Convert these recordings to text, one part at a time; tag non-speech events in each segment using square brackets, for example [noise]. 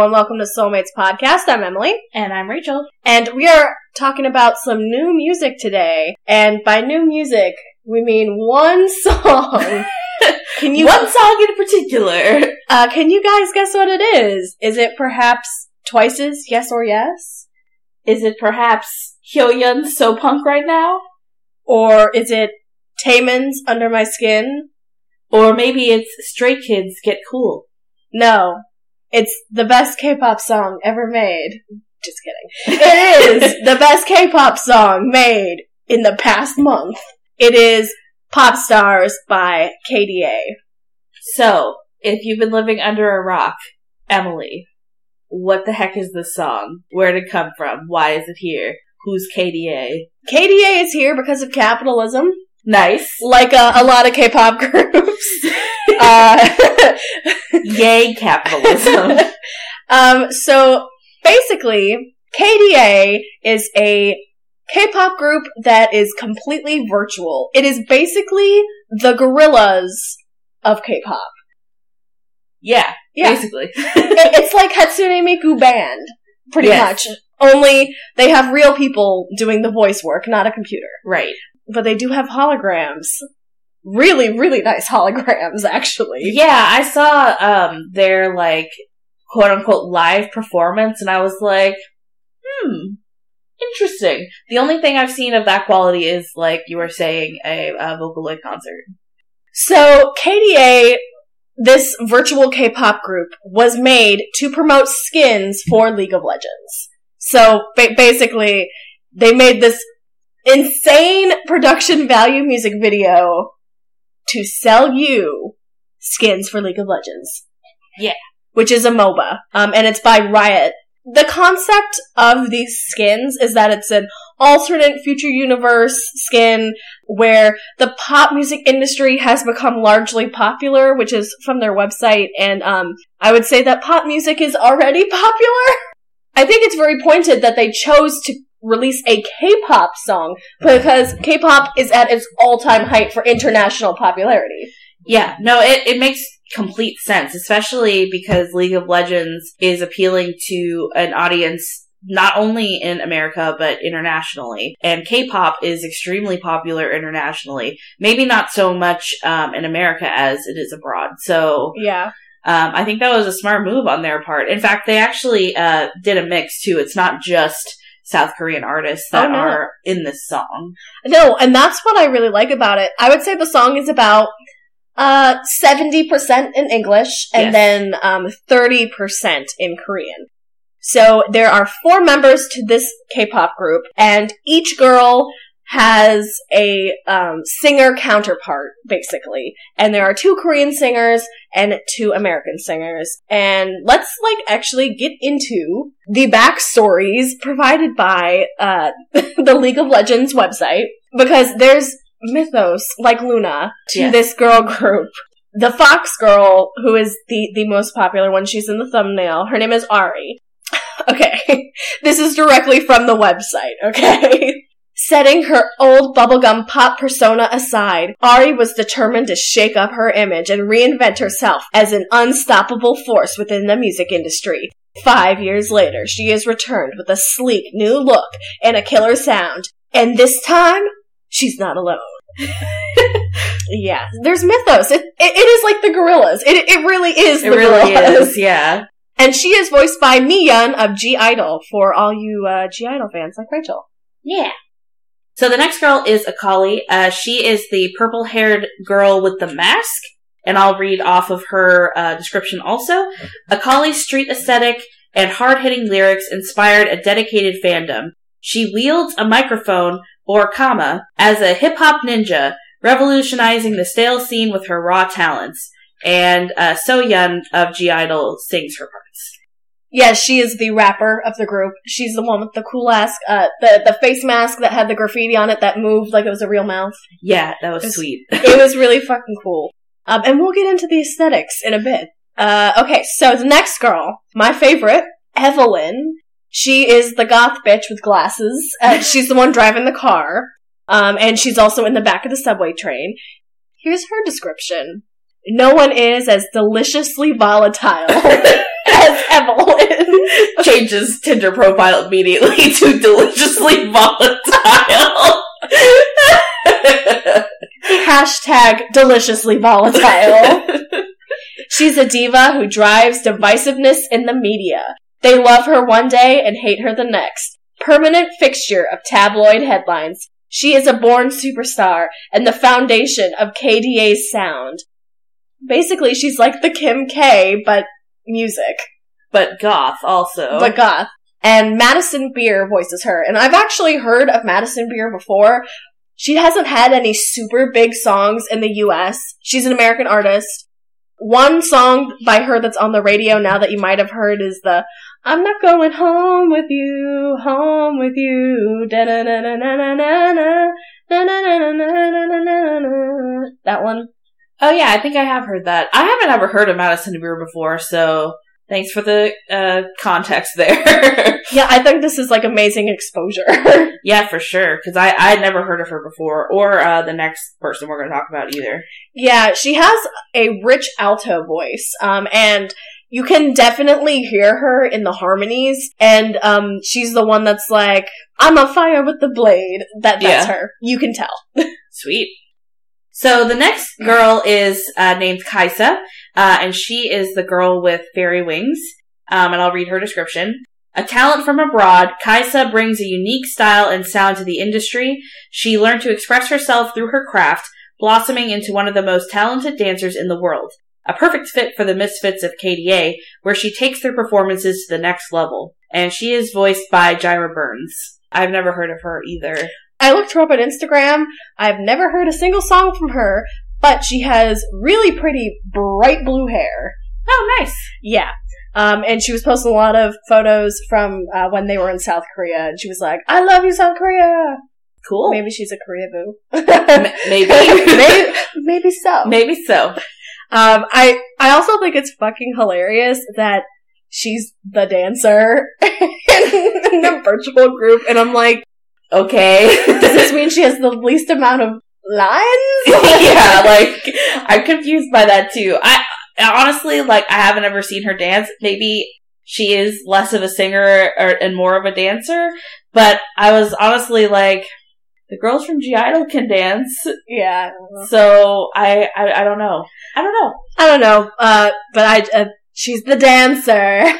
everyone. Welcome to Soulmates Podcast. I'm Emily. And I'm Rachel. And we are talking about some new music today. And by new music, we mean one [laughs] song. can you one song in particular? [laughs] Uh, can you guys guess what it is? Is it perhaps Twice's Yes or Yes? Is it perhaps Hyoyeon's So Punk right now? Or is it Taemin's Under My Skin? Or maybe it's Stray Kids Get Cool. No, it's the best K-pop song ever made. Just kidding. It is [laughs] the best K-pop song made in the past month. It is Pop Stars by KDA. So, if you've been living under a rock, Emily, what the heck is this song? Where did it come from? Why is it here? Who's KDA? KDA is here because of capitalism. Nice. Like uh, a lot of K-pop [laughs] groups. Uh, [laughs] Yay, capitalism. [laughs] um, so basically, KDA is a K-pop group that is completely virtual. It is basically the Gorillaz of K-pop. Yeah, yeah. basically. [laughs] it's like Hatsune Miku Band, pretty yes. much. Only they have real people doing the voice work, not a computer. Right. But they do have holograms really, really nice holograms, actually. Yeah, I saw um their like quote unquote live performance and I was like, hmm, interesting. The only thing I've seen of that quality is like you were saying a, a Vocaloid concert. So KDA, this virtual K-pop group, was made to promote skins for League of Legends. So ba- basically, they made this insane production value music video to sell you skins for League of Legends. Yeah. Which is a MOBA. Um, and it's by Riot. The concept of these skins is that it's an alternate future universe skin where the pop music industry has become largely popular, which is from their website, and um, I would say that pop music is already [laughs] popular. I think it's very pointed that they chose to release a K-pop song because K-pop is at its all-time height for international popularity. Yeah, no, it, it makes complete sense, especially because League of Legends is appealing to an audience not only in America, but internationally. And K-pop is extremely popular internationally. Maybe not so much um, in America as it is abroad. So, yeah. Um, I think that was a smart move on their part. In fact, they actually uh, did a mix too. It's not just South Korean artists that oh, no. are in this song. No, and that's what I really like about it. I would say the song is about uh 70% in English and yes. then um 30% in Korean. So there are four members to this K-pop group and each girl has a um, singer counterpart, basically. And there are two Korean singers and two American singers. And let's like actually get into the backstories provided by uh, [laughs] the League of Legends website because there's mythos like Luna to yes. this girl [laughs] group. The Fox girl, who is the, the most popular one, she's in the thumbnail. Her name is Ahri. [laughs] okay. this is directly from the website, okay? Setting her old bubblegum pop persona aside, Ahri was determined to shake up her image and reinvent herself as an unstoppable force within the music industry. Five years later, she has returned with a sleek new look and a killer sound. And this time, she's not alone. [laughs] yeah, there's mythos. It, it, it is like the Gorillaz. It, it really is it really Gorillaz. is, yeah. And she is voiced by Miyeon of (G)I-DLE for all you uh, (G)I-DLE fans like Rachel. Yeah. So the next girl is Akali. Uh, she is the purple haired girl with the mask. And I'll read off of her uh, description also. Akali's street aesthetic and hard hitting lyrics inspired a dedicated fandom. She wields a microphone, or kama, as a hip hop ninja, revolutionizing the stale scene with her raw talents. And uh, Soyeon of (G)I-DLE sings her parts. Yeah, she is the rapper of the group. She's the one with the cool ass, uh, the, the face mask that had the graffiti on it that moved like it was a real mouth. Yeah, that was, it was sweet. [laughs] it was really fucking cool. Um, and we'll get into the aesthetics in a bit. Uh, okay, so the next girl, my favorite, Evelyn. She is the goth bitch with glasses. Uh, [laughs] she's the one driving the car. Um, and she's also in the back of the subway train. Here's her description. No one is as deliciously volatile [laughs] as Evelyn. [laughs] changes Tinder profile immediately to deliciously volatile. [laughs] Hashtag deliciously volatile. [laughs] She's a diva who drives divisiveness in the media. They love her one day and hate her the next. Permanent fixture of tabloid headlines. She is a born superstar and the foundation of KDA's sound. Basically, she's like the Kim K, but music. But goth also. But goth. And Madison Beer voices her. And I've actually heard of Madison Beer before. She hasn't had any super big songs in the US. She's an American artist. One song by her that's on the radio now that you might have heard is the I'm not going home with you, home with you. That one. oh yeah, I think I have heard that. I haven't ever heard of Madison Beer before, so thanks for the uh, context there. [laughs] Yeah, I think this is like amazing exposure. [laughs] yeah, for sure, because I I had never heard of her before, or uh, the next person we're going to talk about either. Yeah, she has a rich alto voice, um, and you can definitely hear her in the harmonies. And um, she's the one that's like, "I'm on fire with the blade." That that's Yeah. her. You can tell. [laughs] Sweet. So the next girl is uh, named Kai'Sa, uh, and she is the girl with fairy wings. Um, and I'll read her description. A talent from abroad, Kai'Sa brings a unique style and sound to the industry. She learned to express herself through her craft, blossoming into one of the most talented dancers in the world. A perfect fit for the misfits of KDA, where she takes their performances to the next level. And she is voiced by Jaira Burns. I've never heard of her either. I looked her up on Instagram. I've never heard a single song from her, but she has really pretty bright blue hair. Oh, nice. Yeah. Um, and she was posting a lot of photos from uh, when they were in South Korea, and she was like, "I love you, South Korea." Cool. Maybe she's a Korea boo. M- maybe. [laughs] maybe, maybe so. Maybe so. Um, I I also think it's fucking hilarious that she's the dancer [laughs] in the virtual group, and I'm like, Okay. does this [laughs] mean she has the least amount of lines? [laughs] yeah, [laughs] like I'm confused by that too. I honestly like I haven't ever seen her dance. Maybe she is less of a singer or, and more of a dancer, but I was honestly like the girls from (G)I-DLE can dance, yeah, so I, I I don't know. I don't know. I don't know, uh, but I uh, she's the dancer,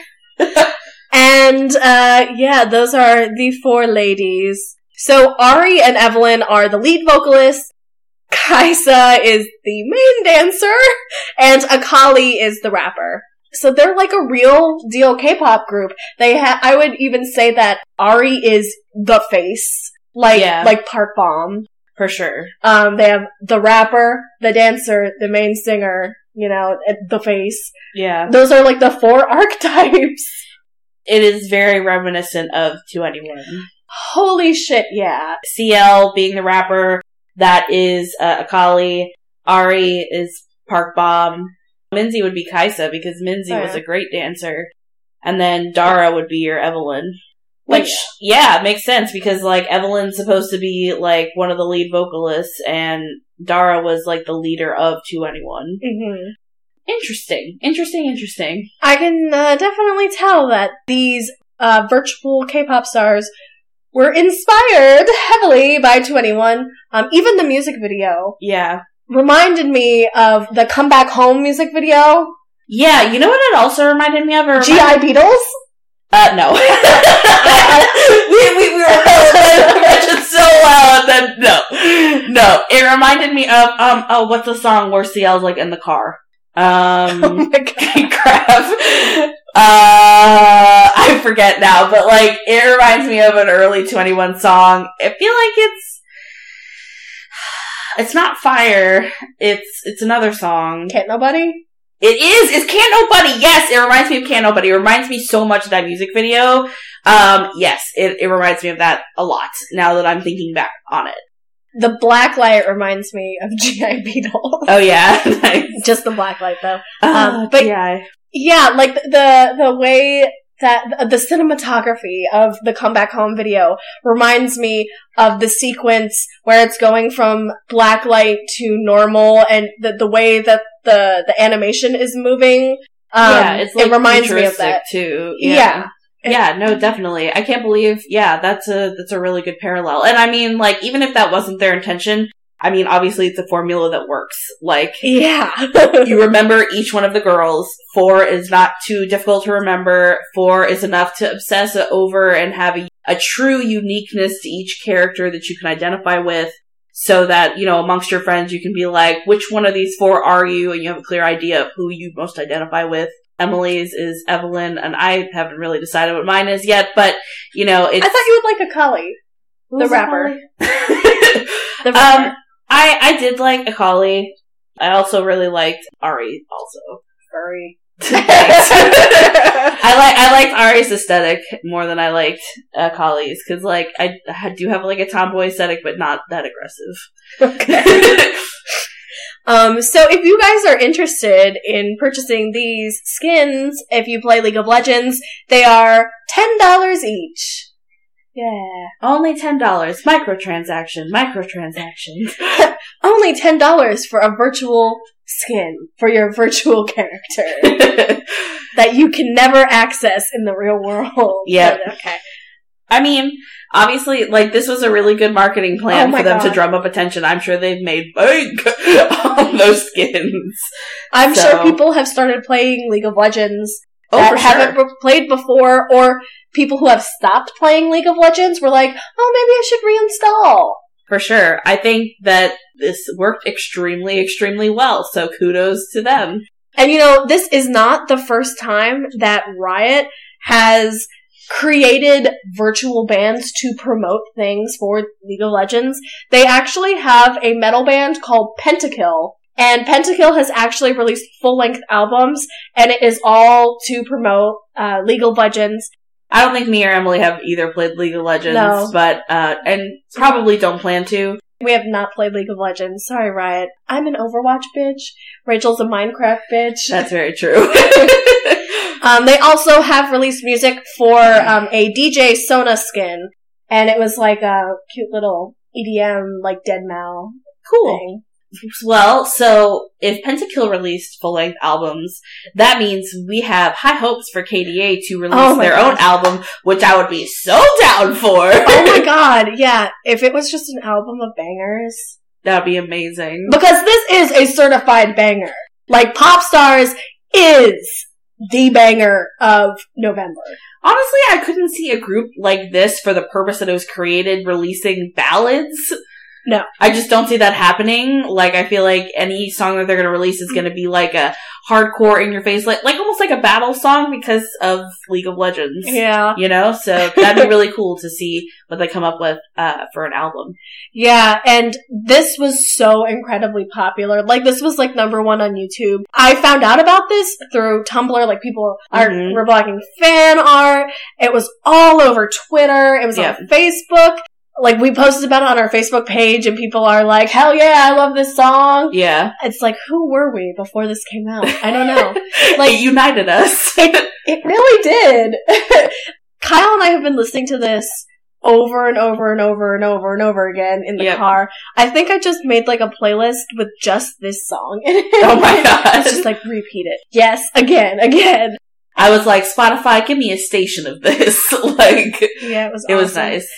and uh, yeah, those are the four ladies. So Ahri and Evelyn are the lead vocalists. Kai'Sa is the main dancer, and Akali is the rapper. So they're like a real deal K-pop group. They ha- I would even say that Ahri is the face, like Yeah. like Park Bom. For sure. Um, they have the rapper, the dancer, the main singer, you know, the face. Yeah. Those are like the four [laughs] archetypes. It is very reminiscent of 2NE1. Holy shit, yeah. CL being the rapper, that is uh, Akali. Ahri is Park Bom. Minzy would be Kai'Sa because Minzy Oh, was a great dancer. And then Dara would be your Evelyn. Which, yeah, makes sense because like Evelyn's supposed to be like one of the lead vocalists and Dara was like the leader of 2NE1. hmm Interesting. Interesting, interesting. I can uh, definitely tell that these uh, virtual K-pop stars were inspired heavily by 2NE1. Um, even the music video Yeah. reminded me of the Come Back Home music video. Yeah, you know what it also reminded me of? It G.I. Beatles? Uh, no. [laughs] we, we, we were mentioned so and then no. No. It reminded me of, um, oh, what's the song where CL's like in the car? Um, [laughs] Oh my god. [laughs] crap. Uh, I forget now, but like, it reminds me of an early 2NE1 song. I feel like it's, [sighs] it's not fire. It's, it's another song. Can't nobody? It is. It's Can't Nobody. Yes, it reminds me of Can't Nobody. It reminds me so much of that music video. Um, yes, it, it reminds me of that a lot now that I'm thinking back on it. The black light reminds me of [laughs] G.I. Beatles. Oh yeah, [laughs] nice. Just the black light though. Um, but- yeah, Yeah, like the the, way that the cinematography of the Come Back Home video reminds me of the sequence where it's going from black light to normal, and the the way that the the animation is moving. Um, yeah, it's like it reminds me of that. too. Yeah. Yeah, no, definitely. I can't believe, yeah, that's a, that's a really good parallel. And I mean, like, even if that wasn't their intention, I mean, obviously it's a formula that works. Like, Yeah. [laughs] you remember each one of the girls. Four is not too difficult to remember. Four is enough to obsess over and have a, a true uniqueness to each character that you can identify with. So that, you know, amongst your friends, you can be like, which one of these four are you? And you have a clear idea of who you most identify with. Emily's is Evelyn, and I haven't really decided what mine is yet, but, you know, it's. I thought you would like Akali. The rapper. Emily? [laughs] The Um. I, I did like Akali. I also really liked Ahri also. furry. [laughs] I like I liked Ahri's aesthetic more than I liked uh, Kali's because like I, I do have like a tomboy aesthetic, but not that aggressive. okay. [laughs] Um, so if you guys are interested in purchasing these skins, if you play League of Legends, they are ten dollars each. Yeah. Only ten dollars. Microtransaction. Microtransaction. [laughs] [laughs] Only ten dollars for a virtual skin for your [laughs] virtual character that you can never access in the real world. But, okay. I mean, obviously, like this was a really good marketing plan Oh for them to drum up attention. I'm sure they've made bank [laughs] on those skins. I'm So- sure people have started playing League of Legends Oh, that haven't sure. played before, or people who have stopped playing League of Legends were like, oh, maybe I should reinstall. For sure. I think that this worked extremely, extremely well. So kudos to them. And you know, this is not the first time that Riot has created virtual bands to promote things for League of Legends. They actually have a metal band called Pentakill. And Pentakill has actually released full-length albums, and it is all to promote uh, League of Legends. I don't think me or Emily have either played League of Legends, No. but uh, and probably don't plan to. We have not played League of Legends. Sorry, Riot. I'm an Overwatch bitch. Rachel's a Minecraft bitch. That's very [laughs] true. [laughs] Um, they also have released music for um, a DJ Sona skin, and it was like a cute little EDM, like deadmau5 cool. thing. Well, so if Pentakill released full length albums, that means we have high hopes for KDA to release Oh their God. own album, which I would be so down for. oh my [laughs] god, yeah! If it was just an album of bangers, That'd be amazing. because this is a certified banger. Like Pop Stars is the banger of November. Honestly, I couldn't see a group like this for the purpose that it was created releasing ballads. No. I just don't see that happening. Like, I feel like any song that they're gonna release is gonna be like a hardcore in your face, like, like almost like a battle song because of League of Legends. Yeah, You know? So [laughs] that'd be really cool to see what they come up with, uh, for an album. Yeah, and this was so incredibly popular. Like this was like number one on YouTube. I found out about this through Tumblr. Like people are Mhm. were blogging fan art. It was all over Twitter. It was Yeah. on Facebook. Like we posted about it on our Facebook page, and people are like, "Hell yeah, I love this song." Yeah. It's like, who were we before this came out? I don't know. [laughs] Like, it united us. It really did. [laughs] Kyle and I have been listening to this over and over and over and over and over again in the Yep. car. I think I just made like a playlist with just this song in it. Oh my [laughs] god. It's just like repeat it. Yes, again, again. I was like, Spotify, give me a station of this. like, Yeah, it was it was nice.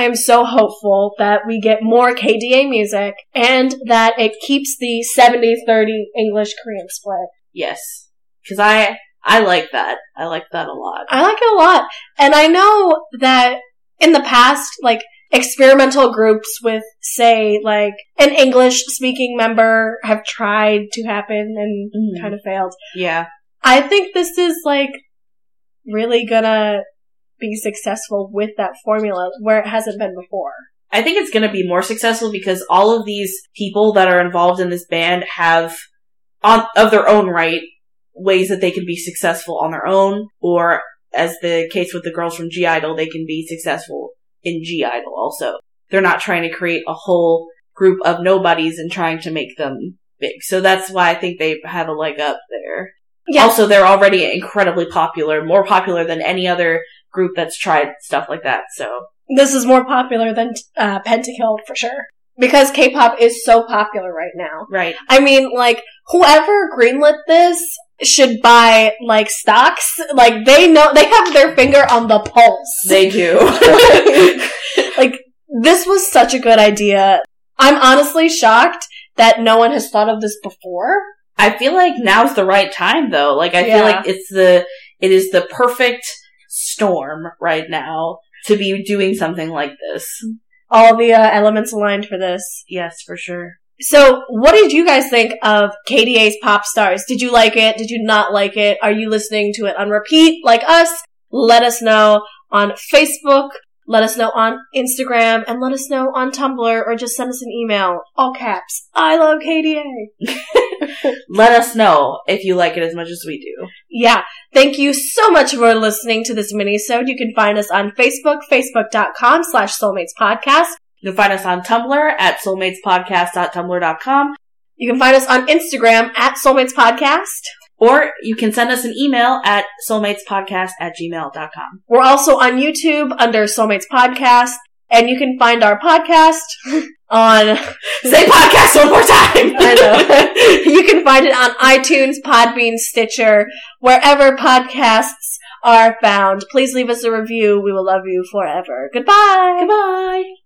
I am so hopeful that we get more KDA music and that it keeps the 70-30 English Korean split. Yes. Cause I, I like that. I like that a lot. I like it a lot. And I know that in the past, like, experimental groups with, say, like, an English speaking member have tried to happen and Mhm. kind of failed. Yeah. I think this is, like, really gonna be successful with that formula where it hasn't been before. I think it's gonna be more successful because all of these people that are involved in this band have, on, of their own right, ways that they can be successful on their own, or as the case with the girls from (G)I-DLE, they can be successful in (G)I-DLE also. They're not trying to create a whole group of nobodies and trying to make them big. So that's why I think they have a leg up there. Yeah. Also, they're already incredibly popular, more popular than any other group that's tried stuff like that. So This is more popular than uh, Pentakill for sure. Because K-pop is so popular right now. right, I mean, like, whoever greenlit this should buy like stocks. Like they know they have their finger on the pulse. They do. [laughs] like this was such a good idea. I'm honestly shocked that no one has thought of this before. I feel like now's the right time though. Like I Yeah. feel like it's the it is the perfect storm right now to be doing something like this. All the uh, elements aligned for this. Yes, for sure. So, what did you guys think of KDA's Pop Stars? Did you like it? Did you not like it? Are you listening to it on repeat like us? Let us know on Facebook. Let us know on Instagram and let us know on Tumblr or just send us an email. All caps. I love KDA. [laughs] Let us know if you like it as much as we do. Yeah. Thank you so much for listening to this mini-sode. You can find us on Facebook, facebook.com slash soulmates podcast. You can find us on Tumblr at soulmatespodcast.tumblr.com You can find us on Instagram at soulmates podcast. Or you can send us an email at soulmatespodcast at gmail.com. We're also on YouTube under Soulmates Podcast, and you can find our podcast [laughs] on. [laughs] Say podcast one more time! [laughs] I know. you can find it on iTunes, Podbean, Stitcher, wherever podcasts are found. Please leave us a review. We will love you forever. Goodbye. Goodbye!